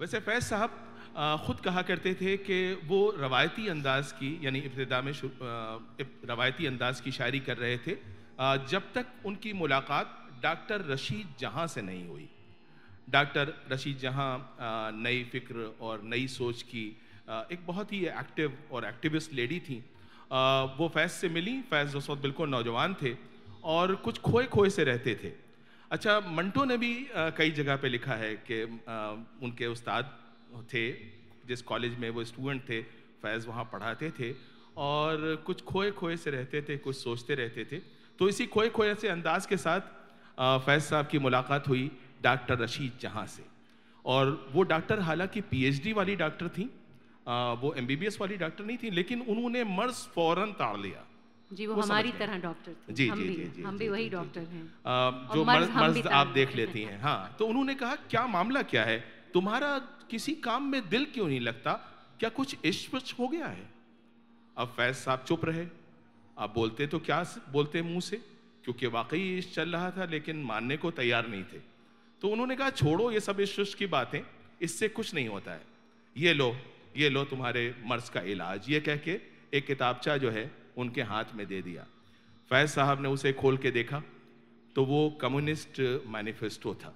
वैसे फैज़ साहब खुद कहा करते थे कि वो रवायती अंदाज की, यानी इब्तदा में रवायती अंदाज की शायरी कर रहे थे जब तक उनकी मुलाकात डॉक्टर रशीद जहाँ से नहीं हुई। डॉक्टर रशीद जहाँ नई फ़िक्र और नई सोच की एक बहुत ही एक्टिव और एक्टिविस्ट लेडी थी। वो फैज़ से मिली, फैज़ उस वक्त बिल्कुल नौजवान थे और कुछ खोए खोए से रहते थे। अच्छा मंटो ने भी अ, कई जगह पे लिखा है कि उनके उस्ताद थे जिस कॉलेज में वो स्टूडेंट थे फैज़ वहाँ पढ़ाते थे और कुछ खोए खोए से रहते थे कुछ सोचते रहते थे। तो इसी खोए खोए से अंदाज के साथ फैज़ साहब की मुलाकात हुई डॉक्टर रशीद जहाँ से। और वो डॉक्टर हालाँकि पीएचडी वाली डॉक्टर थी अ, वो एमबीबीएस वाली डॉक्टर नहीं थी लेकिन उन्होंने मर्ज फ़ौरन ताड़ लिया। जी वो वो हमारी तरह डॉक्टर थे। जी, हम जी, भी जी, जी, हम भी वही डॉक्टर हैं। जो मर्ज मर्ज मर्ज आप देख लेती हैं। हाँ तो उन्होंने कहा क्या मामला क्या है? तुम्हारा किसी काम में दिल क्यों नहीं लगता? क्या कुछ इश्क हो गया है? अब फैज साहब चुप रहे। आप बोलते तो क्या बोलते मुँह से? क्योंकि वाकई इश्क चल रहा था लेकिन मानने को तैयार नहीं थे। तो उन्होंने कहा छोड़ो ये सब इश्क की बातें। इससे कुछ नहीं होता है। ये लो ये लो तुम्हारे मर्ज का इलाज। ये कह के एक किताबचा जो है उनके हाथ में दे दिया। फैज साहब ने उसे खोल के देखा तो वो कम्युनिस्ट मैनिफेस्टो था।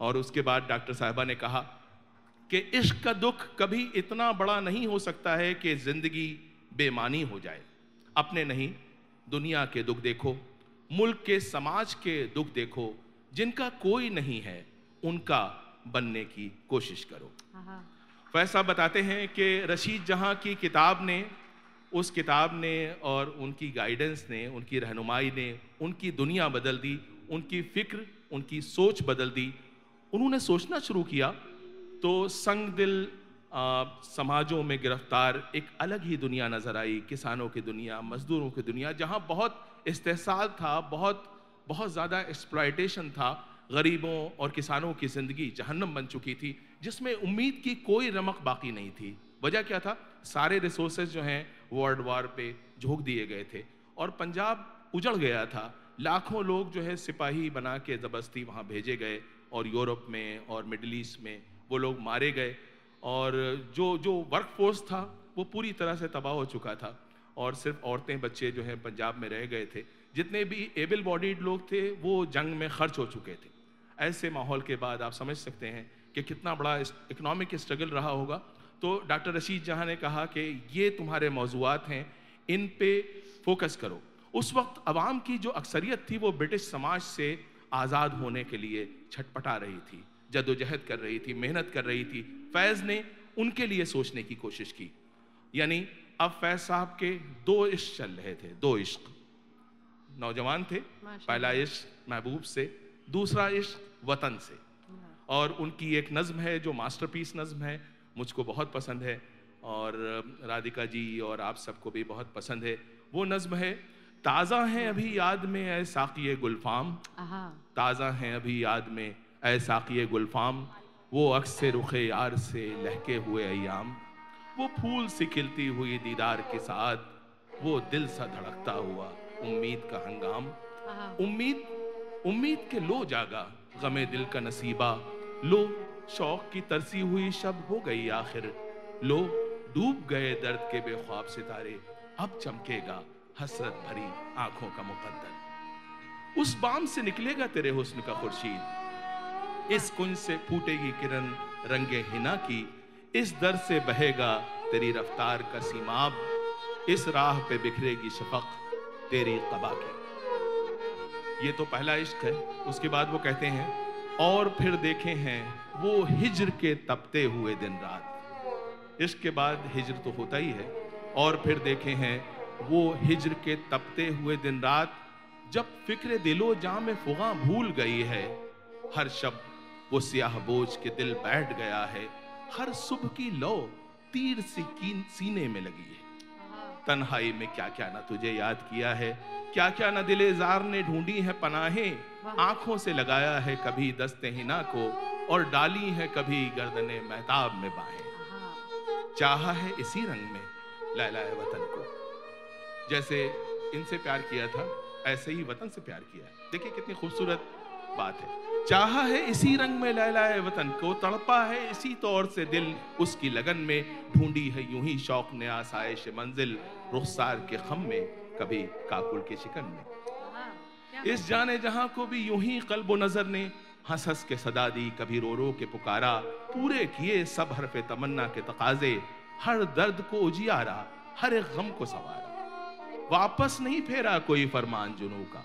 और उसके बाद डॉक्टर साहिबा ने कहा कि इश्क का दुख कभी इतना बड़ा नहीं हो सकता है कि ज़िंदगी बेमानी हो जाए। अपने नहीं दुनिया के दुख देखो मुल्क के समाज के दुख देखो जिनका कोई नहीं है उनका बनने की कोशिश करो। हाँ फैज साहब बताते हैं कि रशीद जहाँ की किताब ने उस किताब ने और उनकी गाइडेंस ने उनकी रहनुमाई ने उनकी दुनिया बदल दी उनकी फ़िक्र उनकी सोच बदल दी। उन्होंने सोचना शुरू किया तो संग दिल आ, समाजों में गिरफ़्तार एक अलग ही दुनिया नज़र आई किसानों की दुनिया मजदूरों की दुनिया जहाँ बहुत इस्तेसाल था बहुत बहुत ज़्यादा एक्सप्लाइटेशन था। गरीबों और किसानों की ज़िंदगी जहन्नम बन चुकी थी जिसमें उम्मीद की कोई रमक बाकी नहीं थी। वजह क्या था? सारे रिसोर्सेज जो हैं वर्ल्ड वार पे झोंक दिए गए थे। और पंजाब उजड़ गया था। लाखों लोग जो है, सिपाही बना के ज़बरदस्ती वहाँ भेजे गए। और यूरोप में और मिडल ईस्ट में वो लोग मारे गए। और जो जो वर्क फोर्स था, वो पूरी तरह से तबाह हो चुका था। और सिर्फ़ औरतें, बच्चे जो हैं, पंजाब में रह गए थे। जितने भी एबल बॉडीड लोग थे, वो जंग में खर्च हो चुके थे। ऐसे माहौल के बाद आप समझ सकते हैं कि कितना बड़ा इकोनॉमिक स्ट्रगल रहा होगा। तो डॉक्टर रशीद जहाँ ने कहा कि ये तुम्हारे मौजूद हैं इन पे फोकस करो। उस वक्त आवाम की जो अक्सरियत थी वो ब्रिटिश समाज से आज़ाद होने के लिए छटपटा रही थी जद्दोजहद कर रही थी मेहनत कर रही थी। फैज़ ने उनके लिए सोचने की कोशिश की। यानी अब फैज़ साहब के दो इश्क चल रहे थे दो इश्क। नौजवान थे पहला इश्क महबूब से दूसरा इश्क वतन से। और उनकी एक नज़म है जो मास्टरपीस नज़म है मुझको बहुत पसंद है और राधिका जी और आप सबको भी बहुत पसंद है। वो नज़म है ताज़ा है अभी याद में ऐ साक़ी गुलफाम। ताज़ा हैं अभी याद में ऐ साक़ी गुलफाम। वो अक्स रुख यार से लहके हुए अयाम। वो फूल सी खिलती हुई दीदार के साथ वो दिल सा धड़कता हुआ उम्मीद का हंगाम। उम्मीद उम्मीद के लो जागा गमे दिल का नसीबा। लो शौक की तरसी हुई शब हो गई आखिर। लो डूब गए दर्द के बेख्वाब सितारे। अब चमकेगा हसरत भरी आँखों का मुकद्दर। उस बाम से निकलेगा तेरे हुस्न का खुर्शीद। इस कुंज से फूटेगी किरण रंगे हिना की। इस दर से बहेगा तेरी रफ्तार का सीमाब। इस राह पे बिखरेगी शफक तेरी कबा की। ये तो पहला इश्क है। उसके बाद वो कहते हैं और फिर देखे हैं, वो हिजर के तपते हुए दिन रात। इसके बाद हिजर तो होता ही है। और फिर देखे हैं, वो हिजर के तपते हुए दिन रात, जब फ़िक्र दिलो जा में फुगा भूल गई है। हर शब्द वो सियाह बोझ के दिल बैठ गया है। हर सुबह की लो तीर से सीने में लगी है। तन्हाई में क्या क्या ना तुझे याद किया है? क्या क्या ना दिले जार ने ढूंढी है पनाहें? आँखों से लगाया है कभी दस्ते हिना को और डाली है कभी गर्दने महताब में बाहें। चाहा है इसी रंग में लैलाए वतन को। जैसे इनसे प्यार किया था ऐसे ही वतन से प्यार किया। देखिए कितनी खूबसूरत बात है। चाहा है इसी रंग में लहलाए वतन को तड़पा है इसी तौर से दिल उसकी लगन में ढूंढी है यूँ ही शौक ने आसाइश मंजिल रुखसार के खम में कभी काकुल के शिकन में। इस जाने जहाँ को भी यूँ ही कल्बो नज़र ने हंस हंस के सदा दी कभी रो रो के पुकारा पूरे किए सब हरफ तमन्ना के तकाजे हर दर्द को उजियारा हर एक गम को सवारा। वापस नहीं फेरा कोई फरमान जुनू का।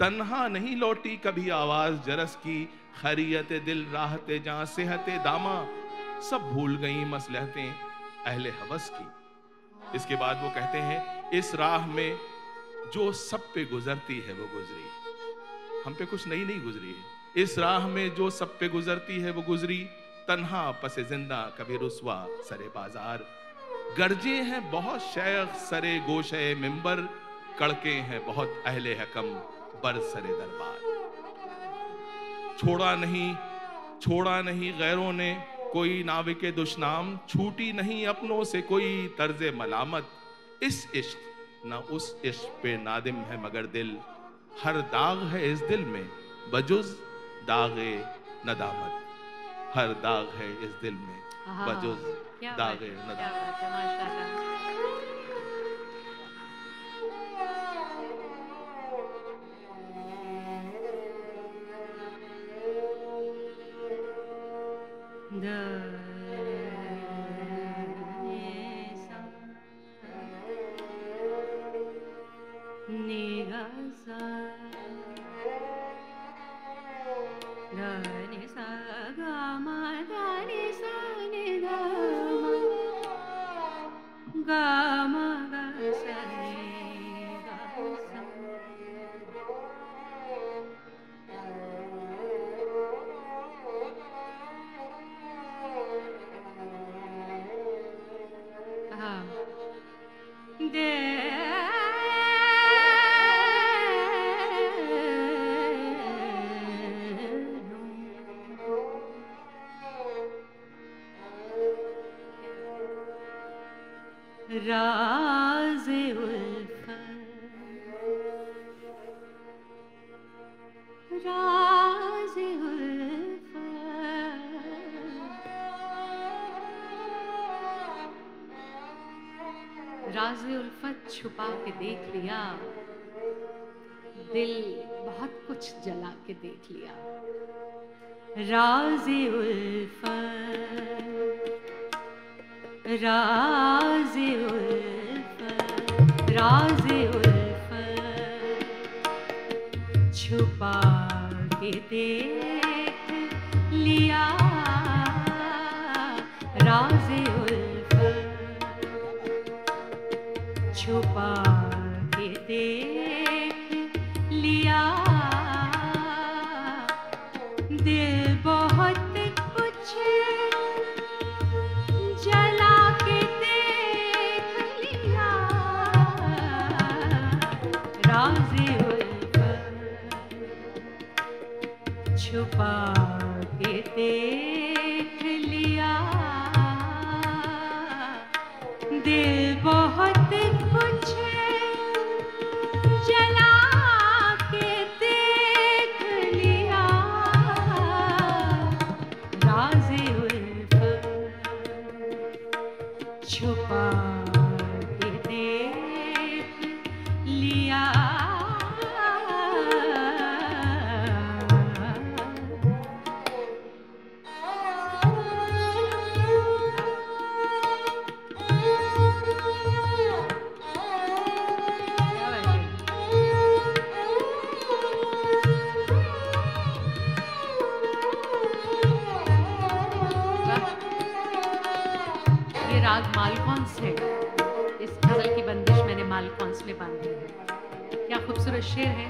तन्हा नहीं लौटी कभी आवाज़ जरस की, खैरियत दिल राहते जहाँ सेहते दामा। सब भूल गई मसलहतें अहले हवस की। इसके बाद वो कहते हैं, इस राह में जो सब पे गुजरती है वो गुजरी। हम पे कुछ नई नहीं गुजरी है। इस राह में जो सब पे गुजरती है वो गुजरी। तन्हा पसे ज़िंदा कभी रुसवा सरे बाज़ार। गर्जे हैं बहुत शेख सरे गोशे मिंबर। कड़के हैं बहुत अहले हकम। बर सरे दरबार। छोड़ा नहीं छोड़ा नहीं गैरों ने कोई नाविक दुश्नाम छूटी नहीं अपनों से कोई तर्ज मलामत। इस इश्क ना उस इश्क पे नादिम है मगर दिल। हर दाग है इस दिल में बजुज दागे नदामत। हर दाग है इस दिल में बजुज दागे नदामत। राज उल्फत छुपा के देख लिया। दिल बहुत कुछ जला के देख लिया। राज छुपा के देख लिया। छुपा राग मालकॉन्स है? इस गज़ल की बंदिश मैंने मालकॉन्स में बांधी है? क्या खूबसूरत शेर है?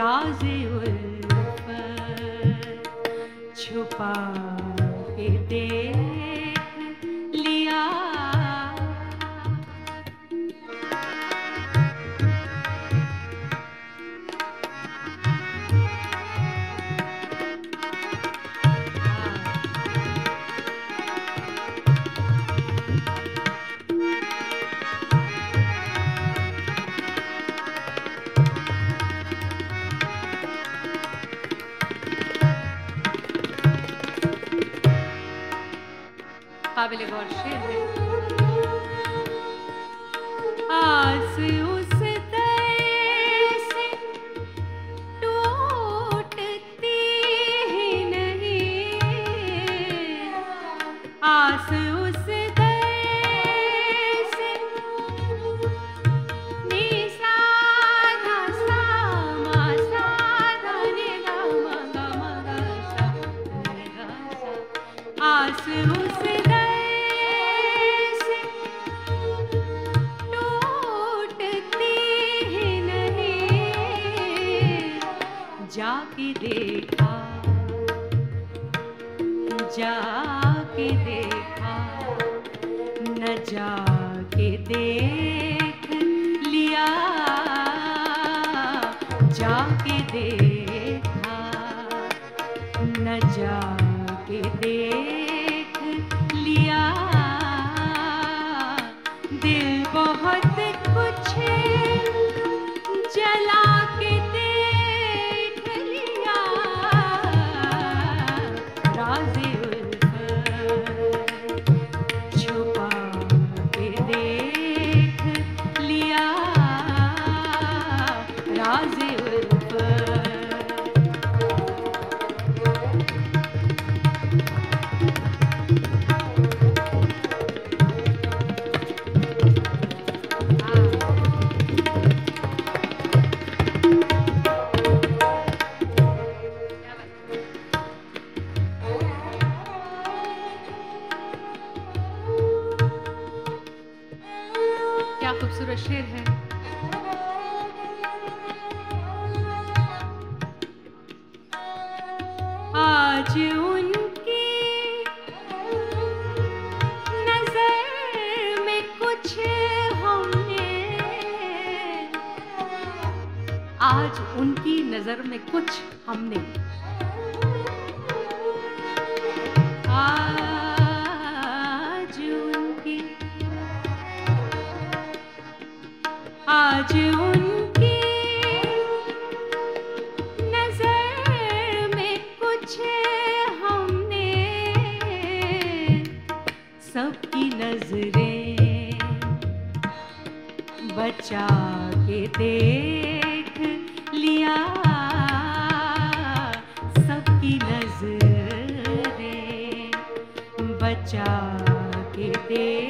राजे उल्फत chupa के de काबिल गौर शेर जाके देखा न जाके देख लिया जाके देखा न जा आज उनकी नज़र में कुछ हमने आज उनकी आज हमने। सबकी नज़रें बचा के दे बचा के दे।